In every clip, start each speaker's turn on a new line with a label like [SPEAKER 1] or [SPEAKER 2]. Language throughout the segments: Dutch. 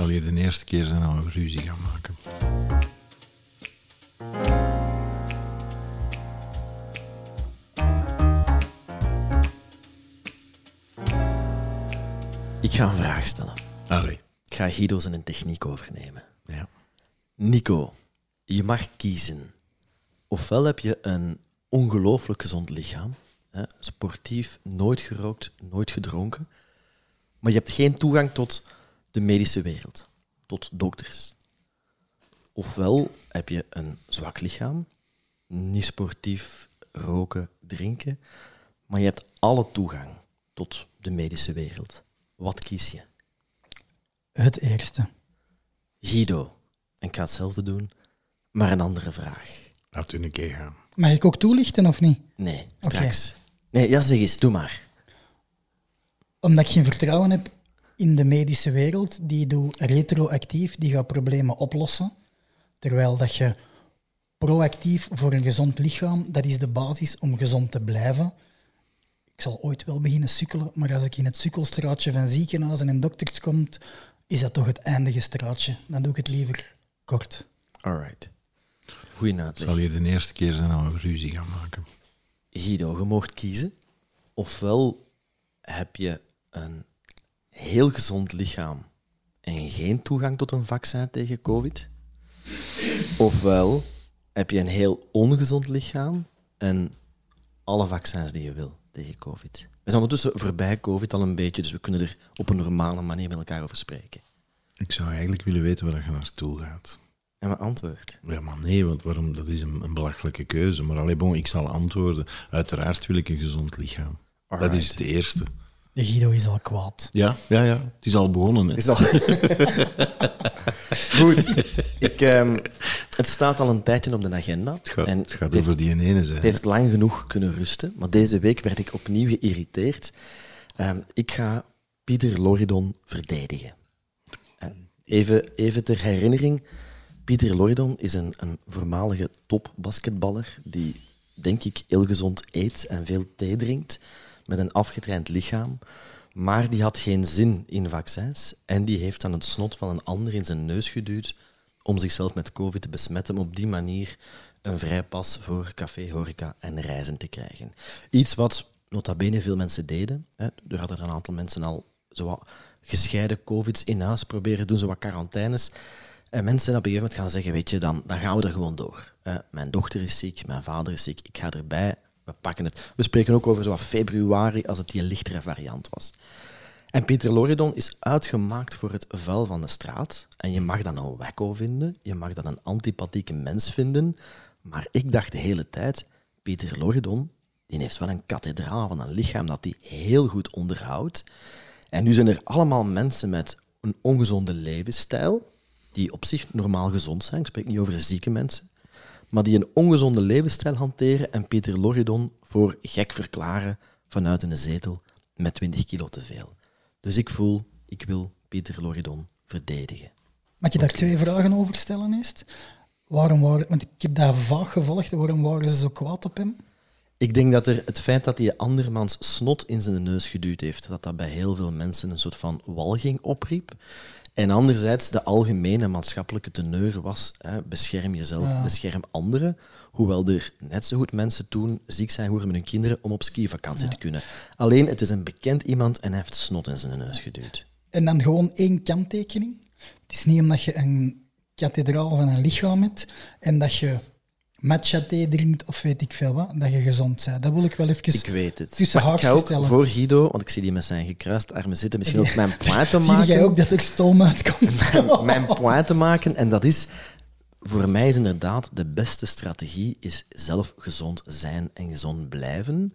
[SPEAKER 1] uitleg.
[SPEAKER 2] zal hier de eerste keer zijn dat we ruzie gaan maken.
[SPEAKER 1] Ik ga een vraag stellen.
[SPEAKER 2] Allee.
[SPEAKER 1] Ik ga Guido zijn techniek overnemen.
[SPEAKER 2] Ja.
[SPEAKER 1] Nico, je mag kiezen. Ofwel heb je een ongelooflijk gezond lichaam, hè, sportief, nooit gerookt, nooit gedronken, maar je hebt geen toegang tot de medische wereld, tot dokters. Ofwel heb je een zwak lichaam, niet sportief, roken, drinken, maar je hebt alle toegang tot de medische wereld. Wat kies je?
[SPEAKER 3] Het eerste.
[SPEAKER 1] Guido, en ik ga hetzelfde doen, maar een andere vraag.
[SPEAKER 2] Laat u een keer gaan.
[SPEAKER 3] Mag ik ook toelichten of niet?
[SPEAKER 1] Nee, straks. Nee, ja, zeg eens, doe maar.
[SPEAKER 3] Omdat ik geen vertrouwen heb in de medische wereld. Die doet retroactief, die gaat problemen oplossen. Terwijl dat je proactief voor een gezond lichaam, dat is de basis om gezond te blijven. Ik zal ooit wel beginnen sukkelen, maar als ik in het sukkelstraatje van ziekenhuizen en dokters kom, is dat toch het eindige straatje. Dan doe ik het liever kort.
[SPEAKER 1] Alright. Goeie
[SPEAKER 2] Het
[SPEAKER 1] uitleg.
[SPEAKER 2] zal hier de eerste keer zijn dat we ruzie gaan maken.
[SPEAKER 1] Guido, je mocht kiezen. Ofwel heb je een heel gezond lichaam en geen toegang tot een vaccin tegen COVID. Ofwel heb je een heel ongezond lichaam en alle vaccins die je wil tegen COVID. We zijn ondertussen voorbij COVID al een beetje, dus we kunnen er op een normale manier met elkaar over spreken.
[SPEAKER 2] Ik zou eigenlijk willen weten waar je naartoe gaat.
[SPEAKER 1] En mijn antwoord?
[SPEAKER 2] Ja, maar nee, want waarom? dat is een, een belachelijke keuze. Maar alleen bon, ik zal antwoorden. Uiteraard wil ik een gezond lichaam. Dat is het eerste.
[SPEAKER 3] De Guido is al kwaad.
[SPEAKER 2] Ja, ja, ja. Het is al begonnen. Hè.
[SPEAKER 1] Is dat... Goed. Ik, ehm, het staat al een tijdje op de agenda.
[SPEAKER 2] Het gaat,
[SPEAKER 1] en
[SPEAKER 2] het gaat over die ene zijn.
[SPEAKER 1] Het heeft lang genoeg kunnen rusten, maar deze week werd ik opnieuw geïrriteerd. Ehm, ik ga Pieter Loridon verdedigen. Eh, Even, even ter herinnering. Pieter Loridon is een, een voormalige topbasketballer die, denk ik, heel gezond eet en veel thee drinkt, met een afgetraind lichaam. Maar die had geen zin in vaccins en die heeft dan het snot van een ander in zijn neus geduwd om zichzelf met COVID te besmetten, om op die manier een vrijpas voor café, horeca en reizen te krijgen. Iets wat nota bene veel mensen deden. Hè. Er hadden er een aantal mensen al zo gescheiden COVID's in huis proberen doen, zo wat quarantaines. En mensen zijn op een gegeven moment gaan zeggen, weet je, dan, dan gaan we er gewoon door. mijn dochter is ziek, mijn vader is ziek, ik ga erbij, we pakken het. We spreken ook over zo wat februari, als het die lichtere variant was. En Pieter Loridon is uitgemaakt voor het vuil van de straat. En je mag dat een wacko vinden, je mag dat een antipathieke mens vinden. Maar ik dacht de hele tijd, Pieter Loridon, die heeft wel een kathedraal van een lichaam dat hij heel goed onderhoudt. En nu zijn er allemaal mensen met een ongezonde levensstijl, die op zich normaal gezond zijn, ik spreek niet over zieke mensen, maar die een ongezonde levensstijl hanteren en Pieter Loridon voor gek verklaren vanuit een zetel met 20 kilo te veel. Dus ik voel, ik wil Pieter Loridon verdedigen.
[SPEAKER 3] Mag je daar twee vragen over stellen eerst? Waarom waren, want ik heb daar vaag gevolgd, waarom waren ze zo kwaad op hem?
[SPEAKER 1] Ik denk dat er het feit dat hij andermans snot in zijn neus geduwd heeft, dat dat bij heel veel mensen een soort van walging opriep. En anderzijds de algemene maatschappelijke teneur was, hè, bescherm jezelf,
[SPEAKER 3] Ja.
[SPEAKER 1] bescherm anderen. Hoewel er net zo goed mensen toen ziek zijn geworden met hun kinderen om op skivakantie te kunnen. Alleen, het is een bekend iemand en hij heeft snot in zijn neus geduwd.
[SPEAKER 3] En dan gewoon één kanttekening. Het is niet omdat je een kathedraal van een lichaam hebt en dat je matcha thee drinkt of weet ik veel wat, dat je gezond bent. Dat wil ik wel even
[SPEAKER 1] Ik weet het.
[SPEAKER 3] tussen
[SPEAKER 1] Maar ik ga
[SPEAKER 3] haakjes
[SPEAKER 1] ook
[SPEAKER 3] stellen.
[SPEAKER 1] voor Guido, want ik zie die met zijn gekruiste armen zitten, misschien ook mijn point te
[SPEAKER 3] Zie
[SPEAKER 1] maken.
[SPEAKER 3] jij ook dat er stoom uitkomt?
[SPEAKER 1] mijn point te maken. En dat is, voor mij is inderdaad de beste strategie is zelf gezond zijn en gezond blijven.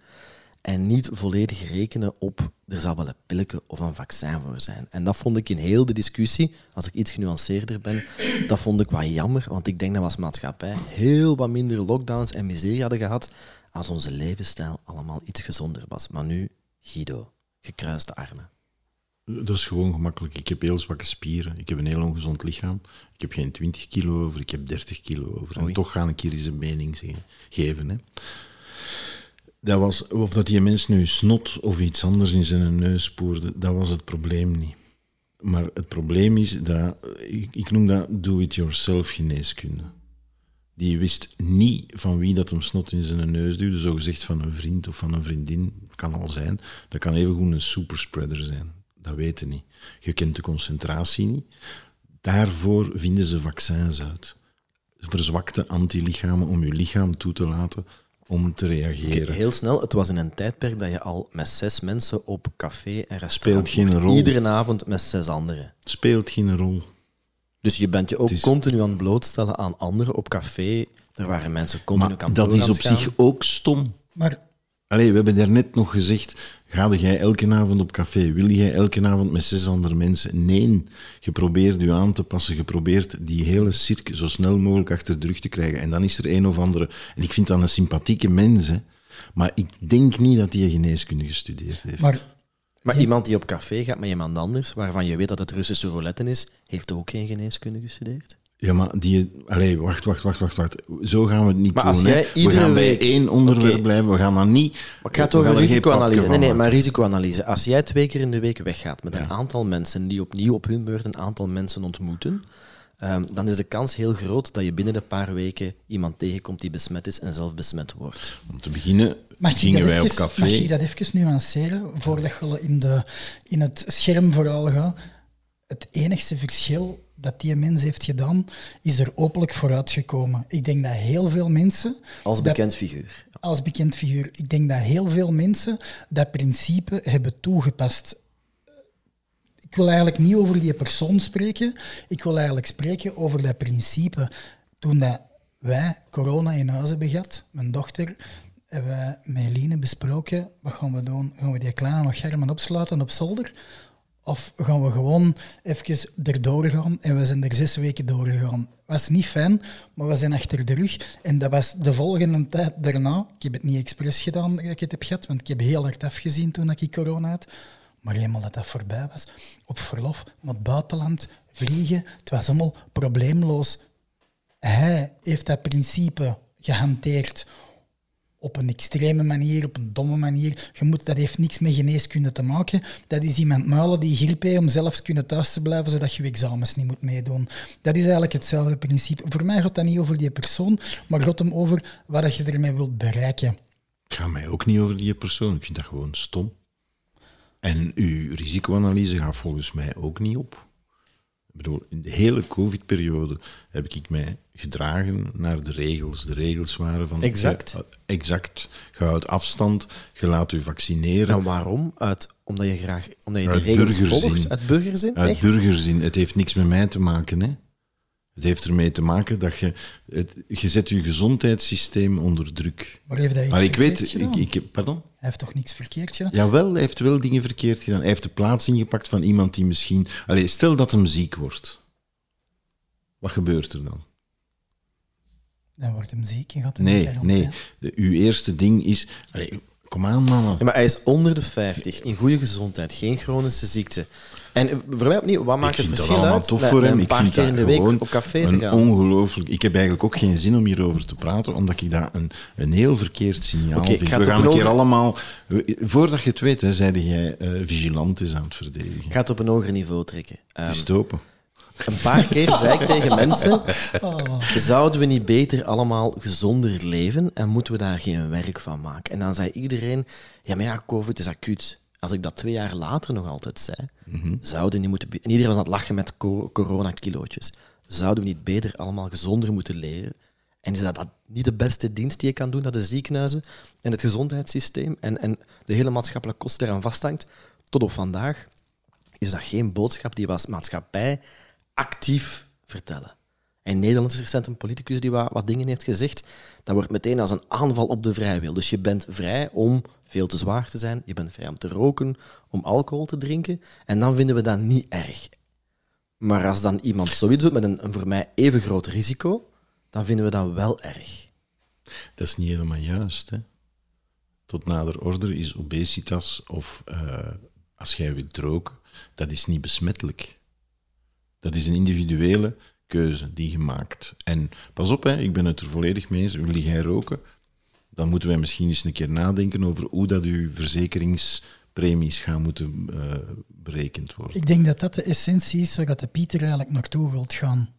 [SPEAKER 1] En niet volledig rekenen op, er zal wel een pilletje of een vaccin voor zijn. En dat vond ik in heel de discussie, als ik iets genuanceerder ben, dat vond ik wat jammer. Want ik denk dat we als maatschappij heel wat minder lockdowns en miserie hadden gehad als onze levensstijl allemaal iets gezonder was. Maar nu, Guido, gekruiste armen.
[SPEAKER 2] Dat is gewoon gemakkelijk. Ik heb heel zwakke spieren. Ik heb een heel ongezond lichaam. Ik heb geen 20 kilo over, ik heb 30 kilo over. En toch ga ik hier eens een mening geven. Hè. Dat was, of dat die mens nu snot of iets anders in zijn neus spoorde, dat was het probleem niet. Maar het probleem is dat, ik, ik noem dat do-it-yourself geneeskunde. Die wist niet van wie dat hem snot in zijn neus duwde, zogezegd van een vriend of van een vriendin. kan al zijn. Dat kan even een superspreader zijn. Dat weten niet. Je kent de concentratie niet. Daarvoor vinden ze vaccins uit. Verzwakte antilichamen om je lichaam toe te laten om te reageren.
[SPEAKER 1] Heel snel, het was in een tijdperk dat je al met zes mensen op café en restaurant
[SPEAKER 2] Speelt geen rol.
[SPEAKER 1] Iedere avond met zes anderen.
[SPEAKER 2] Speelt geen rol.
[SPEAKER 1] Dus je bent je ook
[SPEAKER 2] Het is-
[SPEAKER 1] continu aan het blootstellen aan anderen op café. Er waren mensen continu
[SPEAKER 2] Maar
[SPEAKER 1] kantoor
[SPEAKER 2] dat is
[SPEAKER 1] aan
[SPEAKER 2] op
[SPEAKER 1] het gaan.
[SPEAKER 2] zich ook stom.
[SPEAKER 3] Maar
[SPEAKER 2] Allee, we hebben daarnet nog gezegd, ga jij elke avond op café? Wil jij elke avond met zes andere mensen? Nee, je probeert je aan te passen. Je probeert die hele cirk zo snel mogelijk achter de rug te krijgen. En dan is er een of andere... En ik vind dat een sympathieke mens, hè. Maar ik denk niet dat hij geneeskunde gestudeerd heeft.
[SPEAKER 3] Maar
[SPEAKER 1] Maar iemand die op café gaat met iemand anders, waarvan je weet dat het Russische roulette is, heeft ook geen geneeskunde gestudeerd.
[SPEAKER 2] Ja, maar die... Allee, wacht, wacht, wacht, wacht, wacht. Zo gaan we het niet
[SPEAKER 1] Maar
[SPEAKER 2] doen,
[SPEAKER 1] als
[SPEAKER 2] hè.
[SPEAKER 1] jij
[SPEAKER 2] We
[SPEAKER 1] iedere
[SPEAKER 2] gaan bij één onderwerp blijven. We gaan dan niet...
[SPEAKER 1] Maar ik ga
[SPEAKER 2] we geen
[SPEAKER 1] risicoanalyse. Nee, nee, maar risicoanalyse. Als jij twee keer in de week weggaat met een aantal mensen die opnieuw op hun beurt een aantal mensen ontmoeten, ehm, dan is de kans heel groot dat je binnen een paar weken iemand tegenkomt die besmet is en zelf besmet wordt.
[SPEAKER 2] Om te beginnen
[SPEAKER 3] Mag
[SPEAKER 2] gingen
[SPEAKER 3] dat
[SPEAKER 2] wij op
[SPEAKER 3] even,
[SPEAKER 2] café...
[SPEAKER 3] mag ik dat even nuanceren, voordat je in, de, in het scherm vooral gaat? Het enigste verschil dat die mens heeft gedaan, is er openlijk vooruitgekomen. Ik denk dat heel veel mensen...
[SPEAKER 1] Als
[SPEAKER 3] dat-
[SPEAKER 1] bekend figuur.
[SPEAKER 3] als bekend figuur. Ik denk dat heel veel mensen dat principe hebben toegepast. Ik wil eigenlijk niet over die persoon spreken. Ik wil eigenlijk spreken over dat principe. Toen dat wij corona in huis hebben gehad, mijn dochter, hebben wij met Eline besproken, wat gaan we doen? Gaan we die kleine nog schermen opsluiten op zolder? Of gaan we gewoon even erdoor gaan en we zijn er zes weken doorgegaan. Was niet fijn, maar we zijn achter de rug. En dat was de volgende tijd daarna. Ik heb het niet expres gedaan dat ik het heb gehad, want ik heb heel hard afgezien toen ik corona had. Maar eenmaal dat dat voorbij was, op verlof, naar het buitenland, vliegen, het was allemaal probleemloos. Hij heeft dat principe gehanteerd op een extreme manier, op een domme manier. Je moet, dat heeft niks met geneeskunde te maken. Dat is iemand muilen die griep heeft om zelf kunnen thuis te blijven, zodat je examens niet moet meedoen. Dat is eigenlijk hetzelfde principe. Voor mij gaat dat niet over die persoon, maar gaat hem over wat je ermee wilt bereiken.
[SPEAKER 2] Het gaat mij ook niet over die persoon. Ik vind dat gewoon stom. En uw risicoanalyse gaat volgens mij ook niet op. Ik bedoel, in de hele COVID-periode heb ik mij gedragen naar de regels. De regels waren van...
[SPEAKER 1] Exact.
[SPEAKER 2] Exact. Je houdt afstand, je laat u vaccineren.
[SPEAKER 1] En waarom? Uit, omdat je graag omdat je de
[SPEAKER 2] Uit
[SPEAKER 1] regels
[SPEAKER 2] burgerzin.
[SPEAKER 1] volgt? Uit burgerzin?
[SPEAKER 2] Uit
[SPEAKER 1] Echt?
[SPEAKER 2] burgerzin. Het heeft niks met mij te maken, hè. Het heeft ermee te maken dat je... Het, je zet je gezondheidssysteem onder druk.
[SPEAKER 3] Maar heeft hij iets
[SPEAKER 2] Maar ik
[SPEAKER 3] verkeerd
[SPEAKER 2] weet...
[SPEAKER 3] gedaan?
[SPEAKER 2] Ik, ik, pardon?
[SPEAKER 3] Hij heeft toch niks verkeerd gedaan?
[SPEAKER 2] Jawel, hij heeft wel dingen verkeerd gedaan. Hij heeft de plaats ingepakt van iemand die misschien... Allee, stel dat hem ziek wordt. Wat gebeurt er dan?
[SPEAKER 3] Dan wordt hem ziek en gaat hij in
[SPEAKER 2] Nee,
[SPEAKER 3] quarantaine.
[SPEAKER 2] nee. De- uw eerste ding is... Allee, kom aan, mannen.
[SPEAKER 1] Ja, maar hij is onder de 50, in goede gezondheid, geen chronische ziekte. En eh, voor mij opnieuw, wat maakt
[SPEAKER 2] ik
[SPEAKER 1] het
[SPEAKER 2] vind
[SPEAKER 1] verschil
[SPEAKER 2] allemaal
[SPEAKER 1] uit
[SPEAKER 2] tof voor hem.
[SPEAKER 1] een paar
[SPEAKER 2] vind
[SPEAKER 1] keer in de week op café te gaan?
[SPEAKER 2] ongelooflijk... Ik heb eigenlijk ook geen zin om hierover te praten, omdat ik dat een, een heel verkeerd signaal
[SPEAKER 1] Oké, ik
[SPEAKER 2] vind.
[SPEAKER 1] ga
[SPEAKER 2] We
[SPEAKER 1] het
[SPEAKER 2] gaan een keer allemaal... Voordat je het weet, hè, zeide jij eh, vigilant is aan het verdedigen.
[SPEAKER 1] Ik ga het op een hoger niveau trekken. Ehm,
[SPEAKER 2] Het is te open.
[SPEAKER 1] Een paar keer zei ik tegen mensen,
[SPEAKER 3] Oh.
[SPEAKER 1] zouden we niet beter allemaal gezonder leven en moeten we daar geen werk van maken? En dan zei iedereen, ja maar ja, covid is acuut. Als ik dat twee jaar later nog altijd zei, zouden we niet moeten... En iedereen was aan het lachen met co- coronakilootjes. Zouden we niet beter allemaal gezonder moeten leren? En is dat, dat niet de beste dienst die je kan doen aan de ziekenhuizen en het gezondheidssysteem en, en de hele maatschappelijke kost eraan vasthangt? Tot op vandaag is dat geen boodschap die we als maatschappij actief vertellen. In Nederland is recent een politicus die wat, dingen heeft gezegd. Dat wordt meteen als een aanval op de vrijwil. Dus je bent vrij om veel te zwaar te zijn, je bent vrij om te roken, om alcohol te drinken. En dan vinden we dat niet erg. Maar als dan iemand zoiets doet met een, een voor mij even groot risico, dan vinden we dat wel erg.
[SPEAKER 2] Dat is niet helemaal juist. Hè? Tot nader orde is obesitas of eh, als jij wilt roken, dat is niet besmettelijk. Dat is een individuele keuze die je maakt. En pas op, hè, ik ben het er volledig mee eens. Wil jij roken? Dan moeten wij misschien eens een keer nadenken over hoe dat uw premies gaan moeten eh, berekend worden.
[SPEAKER 3] Ik denk dat dat de essentie is waar dat de Pieter eigenlijk naartoe wilt gaan.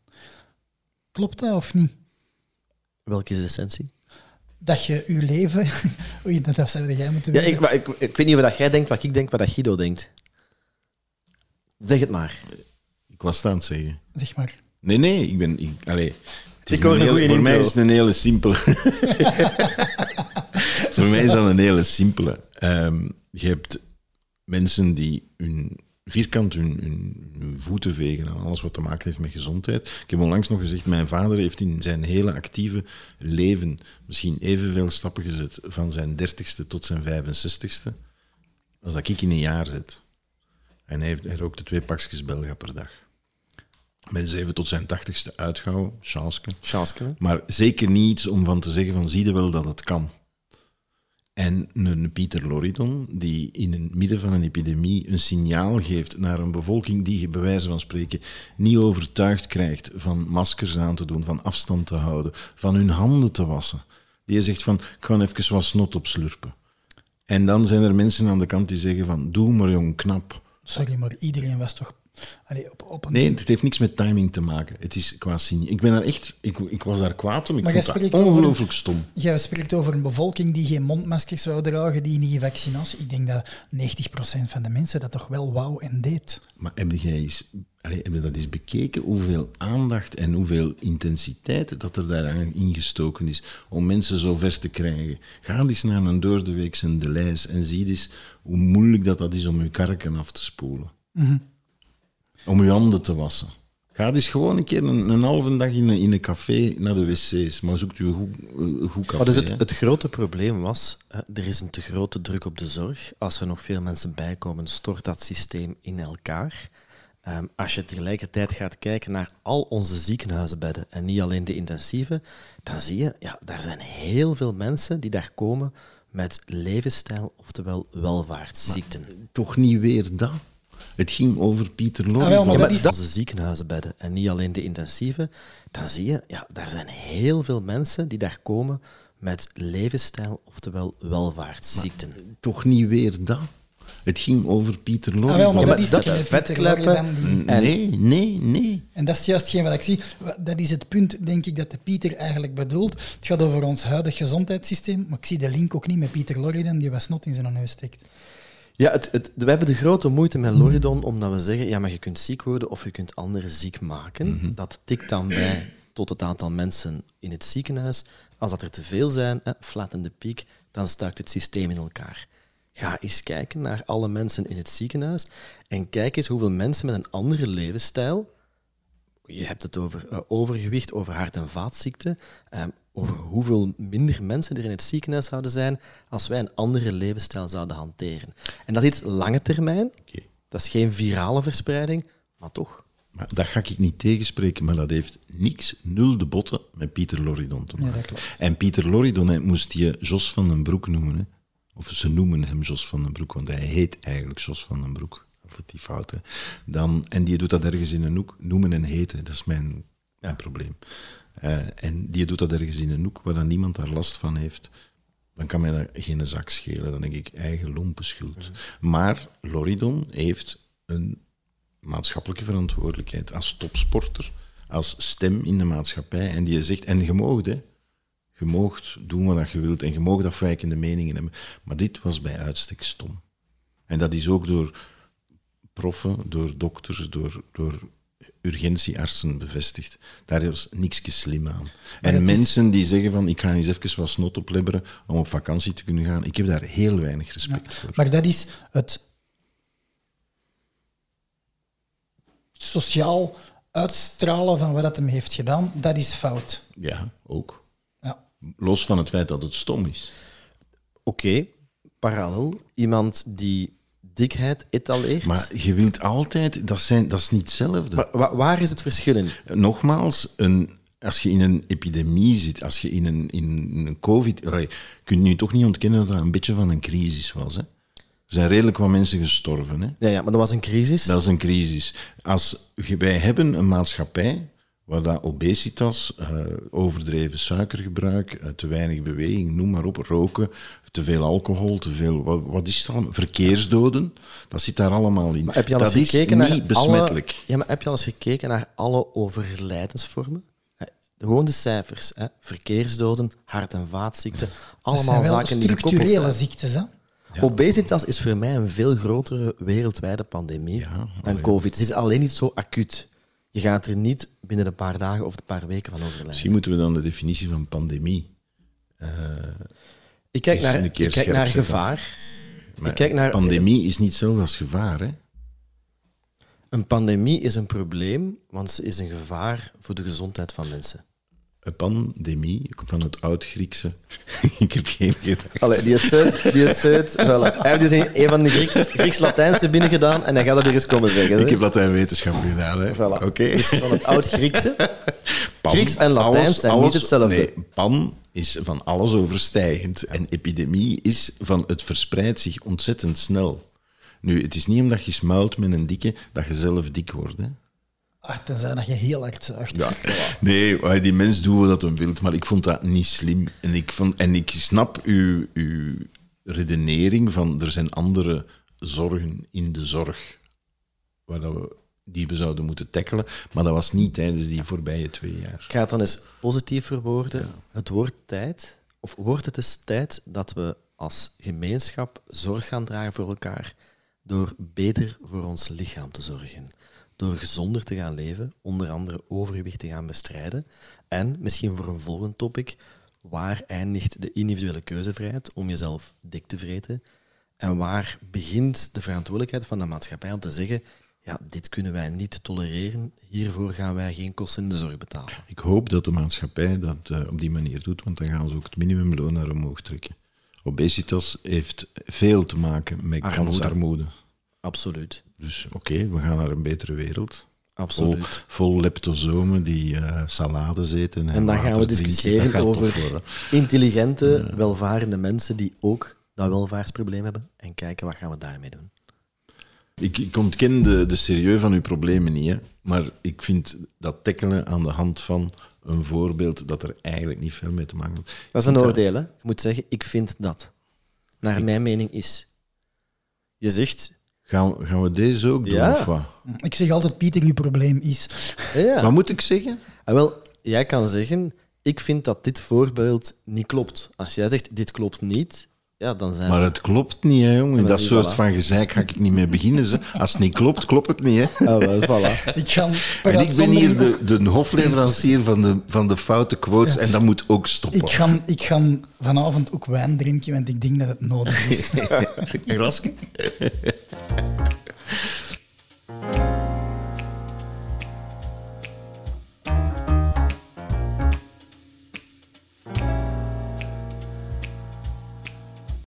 [SPEAKER 3] Klopt dat of niet?
[SPEAKER 1] Welke is de essentie?
[SPEAKER 3] Dat je je leven... Oei, dat zou jij moeten
[SPEAKER 1] Ja, ik, maar ik, ik weet niet wat dat jij denkt, wat ik denk, wat dat Guido denkt. Zeg het maar.
[SPEAKER 2] Ik was het aan het zeggen.
[SPEAKER 3] Zeg maar.
[SPEAKER 2] Nee, nee, ik ben... Ik, allee, het is
[SPEAKER 1] Ik hoor een
[SPEAKER 2] hele-
[SPEAKER 1] goeie
[SPEAKER 2] Voor mij is het een hele simpele... voor mij is dat een hele simpele. Ehm, je hebt mensen die hun vierkant hun, hun, hun voeten vegen en alles wat te maken heeft met gezondheid. Ik heb onlangs nog gezegd, mijn vader heeft in zijn hele actieve leven misschien evenveel stappen gezet van zijn dertigste tot zijn 65ste als dat ik in een jaar zet. En hij, heeft, hij rookte twee pakjes Belga per dag. Met zeven tot zijn tachtigste uitgehouden, chanske.
[SPEAKER 1] Chanske. hè?
[SPEAKER 2] Maar zeker niet iets om van te zeggen van zie je wel dat het kan. En een Pieter Loridon, die in het midden van een epidemie een signaal geeft naar een bevolking die je bij wijze van spreken niet overtuigd krijgt van maskers aan te doen, van afstand te houden, van hun handen te wassen. Die je zegt van, ik ga even wat snot opslurpen. En dan zijn er mensen aan de kant die zeggen van, doe maar jong, knap.
[SPEAKER 3] Sorry, maar iedereen was toch allee, op, op een...
[SPEAKER 2] Nee, het heeft niks met timing te maken. Het is qua. Ik ben daar echt, ik, ik was daar kwaad om. Ik
[SPEAKER 3] Maar
[SPEAKER 2] vond
[SPEAKER 3] jij
[SPEAKER 2] dat
[SPEAKER 3] spreekt over-
[SPEAKER 2] ongelooflijk stom.
[SPEAKER 3] Jij spreekt over een bevolking die geen mondmaskers zou dragen, die niet vaccinatie. Ik denk dat 90% van de mensen dat toch wel wou en deed.
[SPEAKER 2] Maar heb jij eens, allee, heb je dat eens bekeken, hoeveel aandacht en hoeveel intensiteit dat er daaraan ingestoken is om mensen zo ver te krijgen? Ga eens naar een doordeweekse Deleis en zie eens hoe moeilijk dat, dat is om je karken af te spoelen. Om je handen te wassen. Ga eens gewoon een keer een, een halve dag in een, in een café naar de wc's, maar zoekt u een goed, een goed café.
[SPEAKER 1] Dus het,
[SPEAKER 2] hè.
[SPEAKER 1] het grote probleem was, er is een te grote druk op de zorg. Als er nog veel mensen bijkomen, stort dat systeem in elkaar. Ehm, als je tegelijkertijd gaat kijken naar al onze ziekenhuizenbedden en niet alleen de intensieve, dan zie je, ja, daar zijn heel veel mensen die daar komen met levensstijl, oftewel welvaartsziekten.
[SPEAKER 2] Toch niet weer dat? Het ging over Pieter Loridon.
[SPEAKER 3] Ah, wel, maar
[SPEAKER 1] Ja,
[SPEAKER 3] dat is-
[SPEAKER 1] onze ziekenhuizenbedden en niet alleen de intensieve, dan zie je, ja, daar zijn heel veel mensen die daar komen met levensstijl, oftewel welvaartsziekten.
[SPEAKER 2] Toch niet weer dat? Het ging over Pieter Loridon.
[SPEAKER 3] Ah, wel, maar
[SPEAKER 1] Ja,
[SPEAKER 3] dat is
[SPEAKER 1] vetkleppen-
[SPEAKER 3] die-
[SPEAKER 2] Nee, nee, nee.
[SPEAKER 3] En dat is juist geen wat ik zie. Dat is het punt, denk ik, dat de Pieter eigenlijk bedoelt. Het gaat over ons huidig gezondheidssysteem, maar ik zie de link ook niet met Pieter Loriden, die wat snot in zijn neus steekt.
[SPEAKER 1] Ja, het, het, we hebben de grote moeite met Loridon omdat we zeggen, ja, maar je kunt ziek worden of je kunt anderen ziek maken. Dat tikt dan bij tot het aantal mensen in het ziekenhuis. Als dat er te veel zijn, hè, flattende piek, dan stuikt het systeem in elkaar. Ga eens kijken naar alle mensen in het ziekenhuis en kijk eens hoeveel mensen met een andere levensstijl je hebt het over eh, overgewicht, over hart- en vaatziekten, eh, over hoeveel minder mensen er in het ziekenhuis zouden zijn als wij een andere levensstijl zouden hanteren. En dat is iets lange termijn.
[SPEAKER 2] Oké.
[SPEAKER 1] Dat is geen virale verspreiding, maar toch.
[SPEAKER 2] Maar dat ga ik niet tegenspreken, maar dat heeft niks, nul de botten met Pieter Loridon te maken.
[SPEAKER 3] Ja.
[SPEAKER 2] En Pieter Loridon hij moest je Jos van den Broek noemen. Hè? Of ze noemen hem Jos van den Broek, want hij heet eigenlijk Jos van den Broek. Altijd die fout. Hè? Dan, en die doet dat ergens in een hoek. Noemen en heten, dat is mijn, mijn probleem. Eh, en die doet dat ergens in een hoek waar dan niemand daar last van heeft. Dan kan mij dat geen zak schelen. Dan denk ik, eigen lompe schuld. Maar Loridon heeft een maatschappelijke verantwoordelijkheid als topsporter, als stem in de maatschappij. En die zegt, en je moogt, hè. Je moogt doen wat je wilt en je moogt afwijkende meningen hebben. Maar dit was bij uitstek stom. En dat is ook door proffen, door dokters, door, door urgentieartsen bevestigd. Daar is niks slim aan. En
[SPEAKER 3] is-
[SPEAKER 2] mensen die zeggen van, ik ga eens even wat snot oplebberen om op vakantie te kunnen gaan, ik heb daar heel weinig respect voor.
[SPEAKER 3] Maar dat is het sociaal uitstralen van wat het hem heeft gedaan, dat is fout.
[SPEAKER 2] Ja, ook.
[SPEAKER 3] Ja.
[SPEAKER 2] Los van het feit dat het stom is.
[SPEAKER 1] Oké, parallel, iemand die dikheid etaleert.
[SPEAKER 2] Maar je wilt altijd, dat, zijn, dat is niet hetzelfde.
[SPEAKER 1] Maar wa- waar is het verschil in?
[SPEAKER 2] Nogmaals, een, als je in een epidemie zit, als je in een, in een COVID... allee, kun je nu toch niet ontkennen dat dat een beetje van een crisis was. Hè? Er zijn redelijk wat mensen gestorven. Hè?
[SPEAKER 1] Ja, ja, maar dat was een crisis.
[SPEAKER 2] Dat is een crisis. Als, je- wij hebben een maatschappij waar dat obesitas, eh, overdreven suikergebruik, eh, te weinig beweging, noem maar op, roken, te veel alcohol, te veel, wat, wat is het allemaal? Verkeersdoden, dat zit daar allemaal in.
[SPEAKER 1] Maar heb je al eens
[SPEAKER 2] dat is
[SPEAKER 1] gekeken
[SPEAKER 2] niet
[SPEAKER 1] naar
[SPEAKER 2] besmettelijk.
[SPEAKER 1] Alle, ja, maar heb je al eens gekeken naar alle overlijdensvormen? Hè, Gewoon de cijfers. Hè. Verkeersdoden, hart- en vaatziekten. Allemaal
[SPEAKER 3] zijn
[SPEAKER 1] zaken die gekoppeld
[SPEAKER 3] structurele
[SPEAKER 1] zijn.
[SPEAKER 3] ziektes. Hè?
[SPEAKER 1] Obesitas is voor mij een veel grotere wereldwijde pandemie
[SPEAKER 2] Ja,
[SPEAKER 1] dan. COVID. Het is alleen niet zo acuut. Je gaat er niet binnen een paar dagen of een paar weken van overlijden.
[SPEAKER 2] Misschien moeten we dan de definitie van pandemie.
[SPEAKER 1] Ik kijk naar,
[SPEAKER 2] een keer
[SPEAKER 1] ik kijk naar gevaar.
[SPEAKER 2] maar
[SPEAKER 1] kijk naar-
[SPEAKER 2] pandemie is niet hetzelfde als gevaar, hè?
[SPEAKER 1] Een pandemie is een probleem, want ze is een gevaar voor de gezondheid van mensen.
[SPEAKER 2] Een pandemie, van het oud-Griekse. ik heb geen gedacht.
[SPEAKER 1] Allee, die is die is. Voilà. Hij heeft dus een, van de Grieks, Grieks-Latijnse binnengedaan en hij gaat dat weer eens komen zeggen.
[SPEAKER 2] Ik
[SPEAKER 1] hè.
[SPEAKER 2] heb Latijn wetenschap gedaan, hè?
[SPEAKER 1] Voilà.
[SPEAKER 2] Oké.
[SPEAKER 1] Dus van het oud-Griekse.
[SPEAKER 2] Pan,
[SPEAKER 1] Grieks en Latijns
[SPEAKER 2] alles-
[SPEAKER 1] zijn
[SPEAKER 2] alles-
[SPEAKER 1] niet hetzelfde.
[SPEAKER 2] Nee, pan is van alles overstijgend. En epidemie is van het verspreidt zich ontzettend snel. Nu, het is niet omdat je smuilt met een dikke dat je zelf dik wordt. Hè?
[SPEAKER 3] Ah, tenzij dat je heel hard zuigt.
[SPEAKER 2] Ja. Nee, maar die mens doet wat hij wil, maar ik vond dat niet slim. En ik, vond, en ik snap uw, uw redenering van er zijn andere zorgen in de zorg waar dat we, die we zouden moeten tackelen, maar dat was niet tijdens die voorbije twee jaar.
[SPEAKER 1] Ik ga het dan eens positief verwoorden. Het wordt tijd, of wordt het eens tijd, dat we als gemeenschap zorg gaan dragen voor elkaar door beter voor ons lichaam te zorgen. Door gezonder te gaan leven, onder andere overgewicht te gaan bestrijden. En misschien voor een volgend topic, waar eindigt de individuele keuzevrijheid om jezelf dik te vreten? En waar begint de verantwoordelijkheid van de maatschappij om te zeggen, ja, dit kunnen wij niet tolereren, hiervoor gaan wij geen kosten in de zorg betalen.
[SPEAKER 2] Ik hoop dat de maatschappij dat eh, op die manier doet, want dan gaan ze ook het minimumloon naar omhoog trekken. Obesitas heeft veel te maken met
[SPEAKER 1] Armoede.
[SPEAKER 2] kansarmoede.
[SPEAKER 1] Absoluut.
[SPEAKER 2] Dus oké, we gaan naar een betere wereld. Vol,
[SPEAKER 1] Absoluut.
[SPEAKER 2] vol leptosomen die eh salades eten. En,
[SPEAKER 1] En dan gaan we discussiëren over intelligente, welvarende mensen die ook dat welvaartsprobleem hebben. En kijken wat gaan we daarmee doen.
[SPEAKER 2] Ik, ik ontken de, de serieus van uw problemen niet, hè. maar ik vind dat tackelen aan de hand van een voorbeeld dat er eigenlijk niet veel mee te maken heeft.
[SPEAKER 1] Dat is een oordeel, hè? Je moet zeggen, ik vind dat. Naar mijn mening is. Je zegt,
[SPEAKER 2] Gaan, we- gaan we deze ook doen,
[SPEAKER 1] Ja.
[SPEAKER 2] of wat?
[SPEAKER 3] Ik zeg altijd, Pieter, uw probleem is...
[SPEAKER 1] ja.
[SPEAKER 2] Wat moet ik zeggen?
[SPEAKER 1] Ah, wel, jij kan zeggen, ik vind dat dit voorbeeld niet klopt. Als jij zegt, dit klopt niet, ja, dan zijn
[SPEAKER 2] Maar
[SPEAKER 1] we...
[SPEAKER 2] het klopt niet, hè, jongen. Dat soort
[SPEAKER 1] voilà.
[SPEAKER 2] van gezeik ga ik niet mee beginnen. Ze. Als het niet klopt, klopt het niet. Hè.
[SPEAKER 1] Ah, wel, voilà.
[SPEAKER 3] Ik ga
[SPEAKER 2] En ik ben hier de, de hofleverancier van de, van de foute quotes en dat moet ook stoppen.
[SPEAKER 3] Ik ga, ik ga vanavond ook wijn drinken, want ik denk dat het nodig is.
[SPEAKER 2] Een glasje?